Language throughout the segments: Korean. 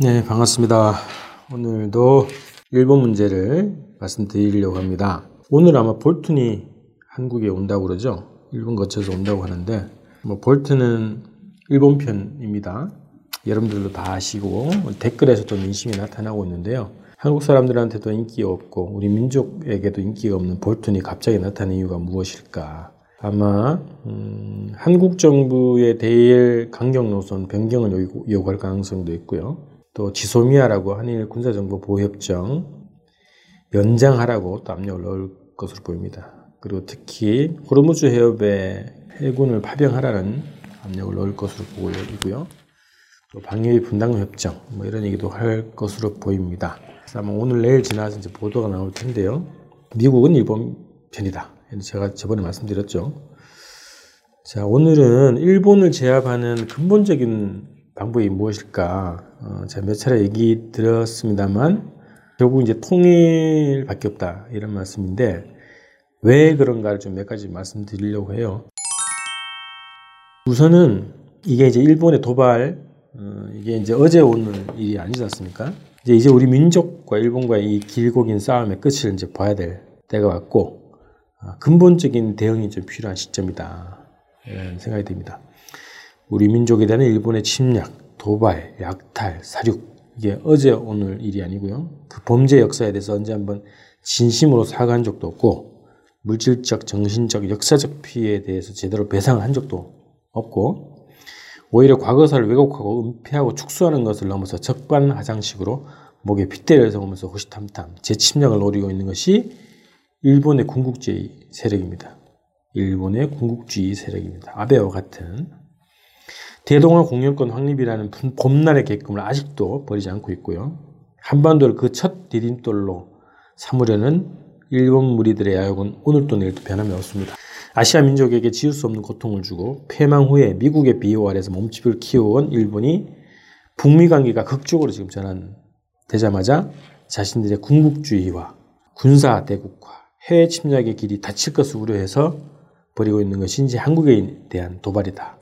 네, 반갑습니다. 오늘도 일본 문제를 말씀드리려고 합니다. 오늘 아마 볼튼이 한국에 온다고 그러죠. 일본 거쳐서 온다고 하는데, 뭐 볼튼은 일본 편입니다. 여러분들도 다 아시고 댓글에서도 민심이 나타나고 있는데요. 한국 사람들한테도 인기가 없고 우리 민족에게도 인기가 없는 볼튼이 갑자기 나타난 이유가 무엇일까? 아마 음, 한국 정부의 대일 강경 노선 변경을 요구할 가능성도 있고요. 또 지소미아라고 한일 군사정보 보호협정 연장하라고 또 압력을 넣을 것으로 보입니다. 그리고 특히 호르무즈 해협에 해군을 파병하라는 압력을 넣을 것으로 보고 있고요. 또 방위비 분담 협정 뭐 이런 얘기도 할 것으로 보입니다. 아마 오늘 내일 지나서 이제 보도가 나올 텐데요. 미국은 일본 편이다. 제가 저번에 말씀드렸죠. 자, 오늘은 일본을 제압하는 근본적인 방법이 무엇일까? 어, 제가 몇 차례 얘기 드렸습니다만, 결국 이제 통일밖에 없다. 이런 말씀인데, 왜 그런가를 좀 몇 가지 말씀드리려고 해요. 우선은 이게 이제 일본의 도발, 어, 이게 이제 어제 오늘 일이 아니지 않습니까? 이제 이제 우리 민족과 일본과의 이 길고 긴 싸움의 끝을 이제 봐야 될 때가 왔고, 어, 근본적인 대응이 좀 필요한 시점이다. 이런 생각이 듭니다. 우리 민족에 대한 일본의 침략, 도발, 약탈, 사륙, 이게 어제 오늘 일이 아니고요. 그 범죄 역사에 대해서 언제 한번 진심으로 사과한 적도 없고, 물질적, 정신적, 역사적 피해에 대해서 제대로 배상을 한 적도 없고, 오히려 과거사를 왜곡하고 은폐하고 축소하는 것을 넘어서 적반하장식으로 목에 핏대를 세우면서 호시탐탐 재침략을 노리고 있는 것이 일본의 군국주의 세력입니다. 일본의 군국주의 세력입니다. 아베와 같은 대동아 공영권 확립이라는 봄날의 계획을 아직도 버리지 않고 있고요. 한반도를 그 첫 디딤돌로 삼으려는 일본 무리들의 야욕은 오늘도 내일도 변함이 없습니다. 아시아 민족에게 지울 수 없는 고통을 주고 패망 후에 미국의 비호 아래서 몸집을 키워온 일본이 북미 관계가 극적으로 지금 전환되자마자 자신들의 군국주의와 군사 대국화, 해외 침략의 길이 닫힐 것을 우려해서 벌이고 있는 이제 한국에 대한 도발이다.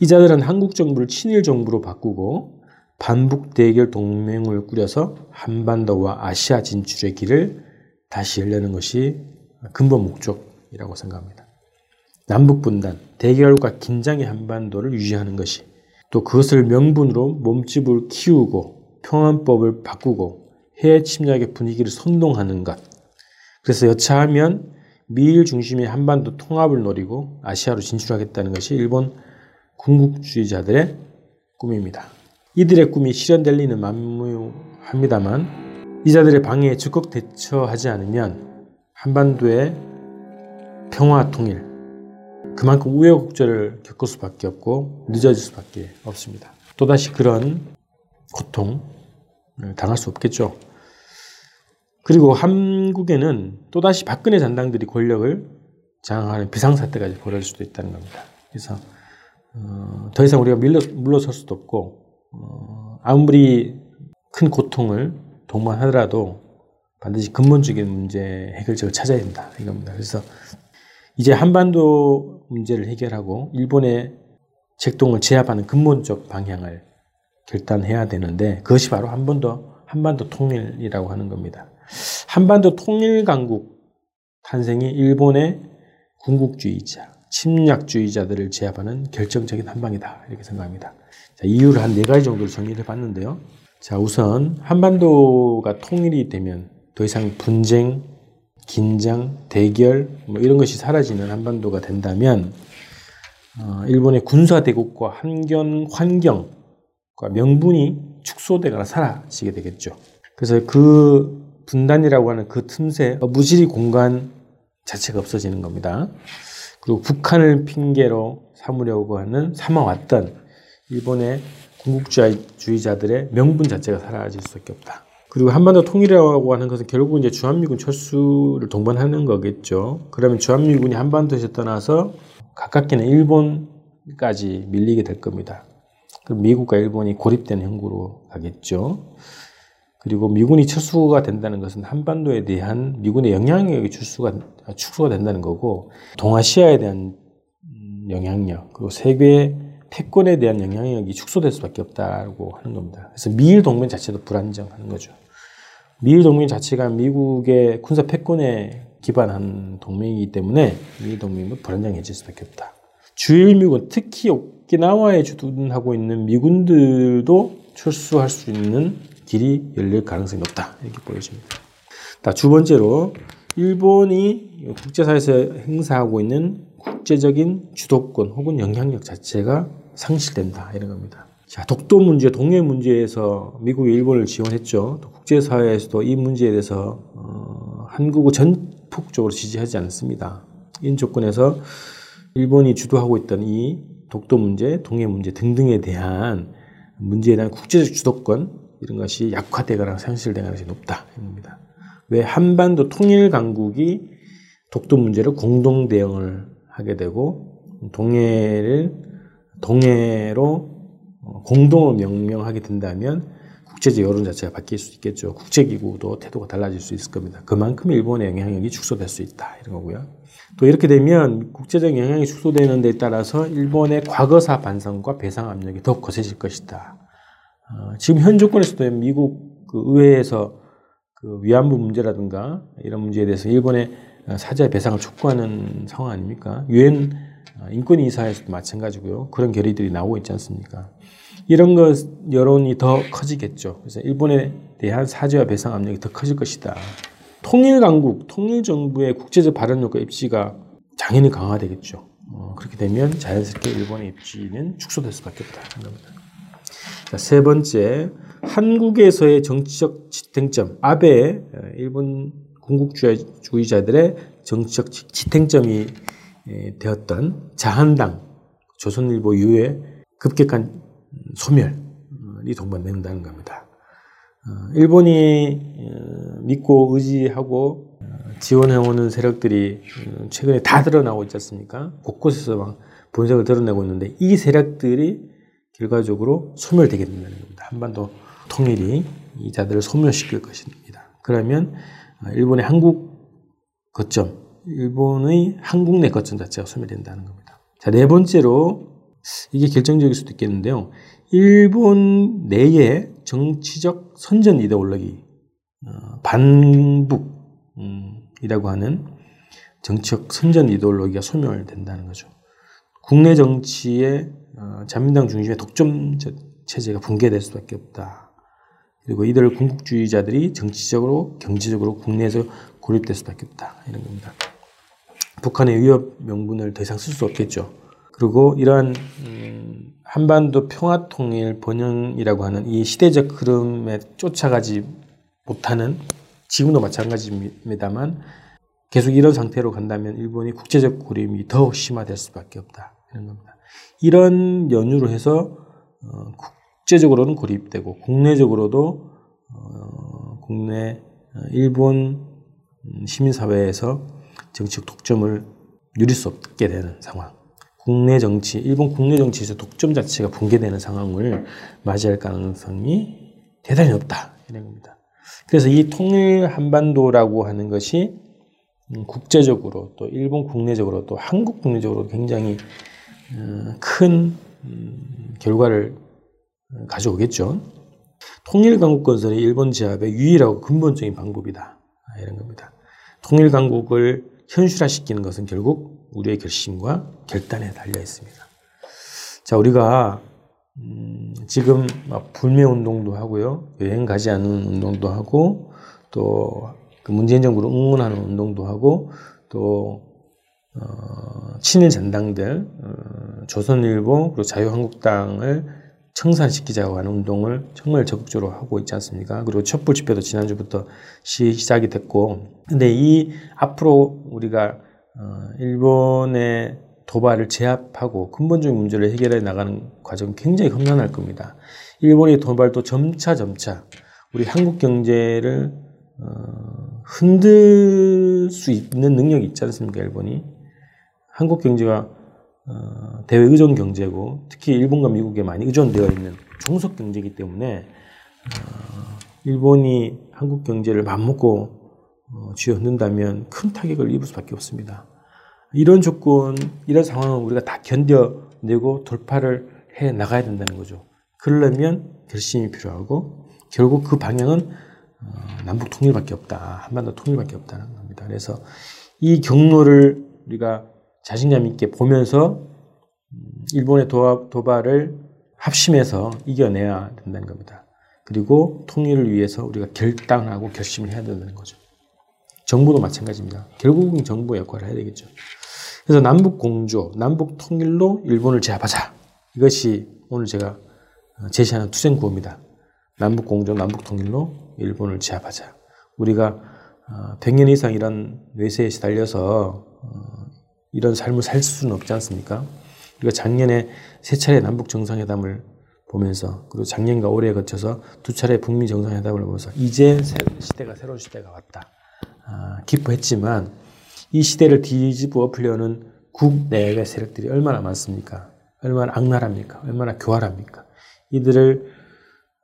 이 자들은 한국 정부를 친일 정부로 바꾸고 반북 대결 동맹을 꾸려서 한반도와 아시아 진출의 길을 다시 열려는 것이 근본 목적이라고 생각합니다. 남북 분단, 대결과 긴장의 한반도를 유지하는 것이 또 그것을 명분으로 몸집을 키우고 평안법을 바꾸고 해외 침략의 분위기를 선동하는 것. 그래서 여차하면 미일 중심의 한반도 통합을 노리고 아시아로 진출하겠다는 것이 일본 군국주의자들의 꿈입니다. 이들의 꿈이 실현될 리는 만무합니다만 이자들의 방해에 적극 대처하지 않으면 한반도의 평화 통일 그만큼 우여곡절을 겪을 수밖에 없고 늦어질 수밖에 없습니다. 또다시 그런 고통을 당할 수 없겠죠. 그리고 한국에는 또다시 박근혜 잔당들이 권력을 장악하는 비상사태까지 벌어질 수도 있다는 겁니다. 그래서 어, 더 이상 우리가 밀러, 물러설 수도 없고 어, 아무리 큰 고통을 동반하더라도 반드시 근본적인 문제 해결책을 찾아야 된다 이겁니다. 그래서 이제 한반도 문제를 해결하고 일본의 책동을 제압하는 근본적 방향을 결단해야 되는데 그것이 바로 한반도 한반도 통일이라고 하는 겁니다. 한반도 통일 강국 탄생이 일본의 군국주의자, 침략주의자들을 제압하는 결정적인 한방이다 이렇게 생각합니다. 자, 이유를 한 네 가지 정도로 정리를 해봤는데요. 자, 우선 한반도가 통일이 되면 더 이상 분쟁, 긴장, 대결 뭐 이런 것이 사라지는 한반도가 된다면 어, 일본의 군사 대국과 환경 환경과 명분이 축소되거나 사라지게 되겠죠. 그래서 그 분단이라고 하는 그 틈새 무지리 공간 자체가 없어지는 겁니다. 그리고 북한을 핑계로 삼으려고 하는 삼아왔던 일본의 군국주의자들의 명분 자체가 사라질 수밖에 없다. 그리고 한반도 통일이라고 하는 것은 결국 이제 주한미군 철수를 동반하는 거겠죠. 그러면 주한미군이 한반도에서 떠나서 가깝게는 일본까지 밀리게 될 겁니다. 그럼 미국과 일본이 고립된 형국으로 가겠죠. 그리고 미군이 철수가 된다는 것은 한반도에 대한 미군의 영향력이 축소가, 축소가 된다는 거고, 동아시아에 대한 영향력, 그리고 세계 패권에 대한 영향력이 축소될 수밖에 없다고 하는 겁니다. 그래서 미일 동맹 자체도 불안정하는 거죠. 미일 동맹 자체가 미국의 군사 패권에 기반한 동맹이기 때문에 미일 동맹은 불안정해질 수밖에 없다. 주일 미군, 특히 오키나와에 주둔하고 있는 미군들도 철수할 수 있는 길이 열릴 가능성이 높다. 이렇게 보여집니다. 두 번째로 일본이 국제사회에서 행사하고 있는 국제적인 주도권 혹은 영향력 자체가 상실된다 이런 겁니다. 자, 독도 문제, 동해 문제에서 미국이 일본을 지원했죠. 국제사회에서도 이 문제에 대해서 어, 한국을 전폭적으로 지지하지 않습니다. 이런 조건에서 일본이 주도하고 있던 이 독도 문제, 동해 문제 등등에 대한 문제에 대한 국제적 주도권 이런 것이 약화되거나 상실될 가능성이 높다 입니다. 왜 한반도 통일 강국이 독도 문제를 공동 대응을 하게 되고 동해를 동해로 공동을 명명하게 된다면 국제적 여론 자체가 바뀔 수 있겠죠. 국제기구도 태도가 달라질 수 있을 겁니다. 그만큼 일본의 영향력이 축소될 수 있다. 이런 거고요. 또 이렇게 되면 국제적 영향이 축소되는 데 따라서 일본의 과거사 반성과 배상 압력이 더 거세질 것이다. 어, 지금 현 조건에서도 미국 그 의회에서 그 위안부 문제라든가 이런 문제에 대해서 일본의 사자 배상을 촉구하는 상황 아닙니까? 유엔 인권이사에서도 마찬가지고요. 그런 결의들이 나오고 있지 않습니까? 이런 것 여론이 더 커지겠죠. 그래서 일본에 대한 사죄와 배상 압력이 더 커질 것이다. 통일 강국, 통일 정부의 국제적 발언력과 입지가 당연히 강화되겠죠. 어, 그렇게 되면 자연스럽게 일본의 입지는 축소될 수밖에 없다는 겁니다. 자, 세 번째, 한국에서의 정치적 지탱점, 아베 일본 군국주의자들의 정치적 지탱점이 되었던 자한당, 조선일보 이후에 급격한 소멸이 동반된다는 겁니다. 어, 일본이 어, 믿고 의지하고 어, 지원해오는 세력들이 최근에 다 드러나고 있지 않습니까? 곳곳에서 막 본색을 드러내고 있는데 이 세력들이 결과적으로 소멸되게 된다는 겁니다. 한반도 통일이 이 자들을 소멸시킬 것입니다. 그러면 일본의 한국 거점, 일본의 한국 내 거점 자체가 소멸된다는 겁니다. 자, 네 번째로 이게 결정적일 수도 있겠는데요. 일본 내의 정치적 선전 이데올로기, 어, 반북이라고 하는 정치적 선전 이데올로기가 소멸된다는 거죠. 국내 정치의 어, 자민당 중심의 독점 체제가 붕괴될 수밖에 없다. 그리고 이들 군국주의자들이 정치적으로, 경제적으로 국내에서 고립될 수밖에 없다. 이런 겁니다. 북한의 위협 명분을 더 이상 쓸 수 없겠죠. 그리고 이러한 음, 한반도 평화 통일 번영이라고 하는 이 시대적 흐름에 쫓아가지 못하는 지금도 마찬가지입니다만 계속 이런 상태로 간다면 일본이 국제적 고립이 더 심화될 수밖에 없다. 이런 겁니다. 이런 연유로 해서 어, 국제적으로는 고립되고 국내적으로도 어, 국내 어, 일본 음, 시민사회에서 정치적 독점을 누릴 수 없게 되는 상황. 국내 정치, 일본 국내 정치에서 독점 자체가 붕괴되는 상황을 맞이할 가능성이 대단히 높다. 이런 겁니다. 그래서 이 통일 한반도라고 하는 것이 음, 국제적으로 또 일본 국내적으로 또 한국 국내적으로 굉장히 어, 큰 음, 결과를 가져오겠죠. 통일 강국 건설이 일본 제압의 유일하고 근본적인 방법이다. 이런 겁니다. 통일 강국을 현실화시키는 것은 결국 우리의 결심과 결단에 달려 있습니다. 자, 우리가 음, 지금 불매 운동도 하고요, 여행 가지 않는 운동도 하고, 또 그 문재인 정부를 응원하는 운동도 하고, 또 어, 친일 전당들, 어, 조선일보 그리고 자유한국당을 청산시키자고 하는 운동을 정말 적극적으로 하고 있지 않습니까? 그리고 촛불 집회도 지난주부터 시작이 됐고, 근데 이 앞으로 우리가 어, 일본의 도발을 제압하고 근본적인 문제를 해결해 나가는 과정은 굉장히 험난할 겁니다. 일본의 도발도 점차 점차 우리 한국 경제를 어, 흔들 수 있는 능력이 있지 않습니까? 일본이 한국 경제가 어, 대외 의존 경제고 특히 일본과 미국에 많이 의존되어 있는 종속 경제이기 때문에 어, 일본이 한국 경제를 맘먹고 어, 쥐어넣는다면 큰 타격을 입을 수밖에 없습니다. 이런 조건, 이런 상황을 우리가 다 견뎌내고 돌파를 해 나가야 된다는 거죠. 그러려면 결심이 필요하고 결국 그 방향은 어, 남북 통일밖에 없다. 한반도 통일밖에 없다는 겁니다. 그래서 이 경로를 우리가 자신감 있게 보면서 음, 일본의 도발을 합심해서 이겨내야 된다는 겁니다. 그리고 통일을 위해서 우리가 결단하고 결심을 해야 된다는 거죠. 정부도 마찬가지입니다. 결국은 정부 역할을 해야 되겠죠. 그래서 남북 공조, 남북 통일로 일본을 제압하자. 이것이 오늘 제가 제시하는 투쟁 구호입니다. 남북 공조, 남북 통일로 일본을 제압하자. 우리가 100년 어, 이상 이런 외세에 시달려서 어, 이런 삶을 살 수는 없지 않습니까? 우리가 작년에 세 차례 남북 정상회담을 보면서 그리고 작년과 올해에 거쳐서 두 차례 북미 정상회담을 보면서 이제 시대가 새로운 시대가 왔다. 아, 기뻐했지만 이 시대를 뒤집어 엎으려는 국내외 세력들이 얼마나 많습니까? 얼마나 악랄합니까? 얼마나 교활합니까? 이들을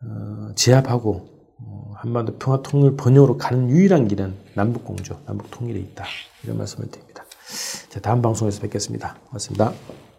어, 제압하고 어, 한반도 평화 통일 번영으로 가는 유일한 길은 남북 공조, 남북 통일에 있다. 이런 말씀을 드립니다. 자, 다음 방송에서 뵙겠습니다. 고맙습니다.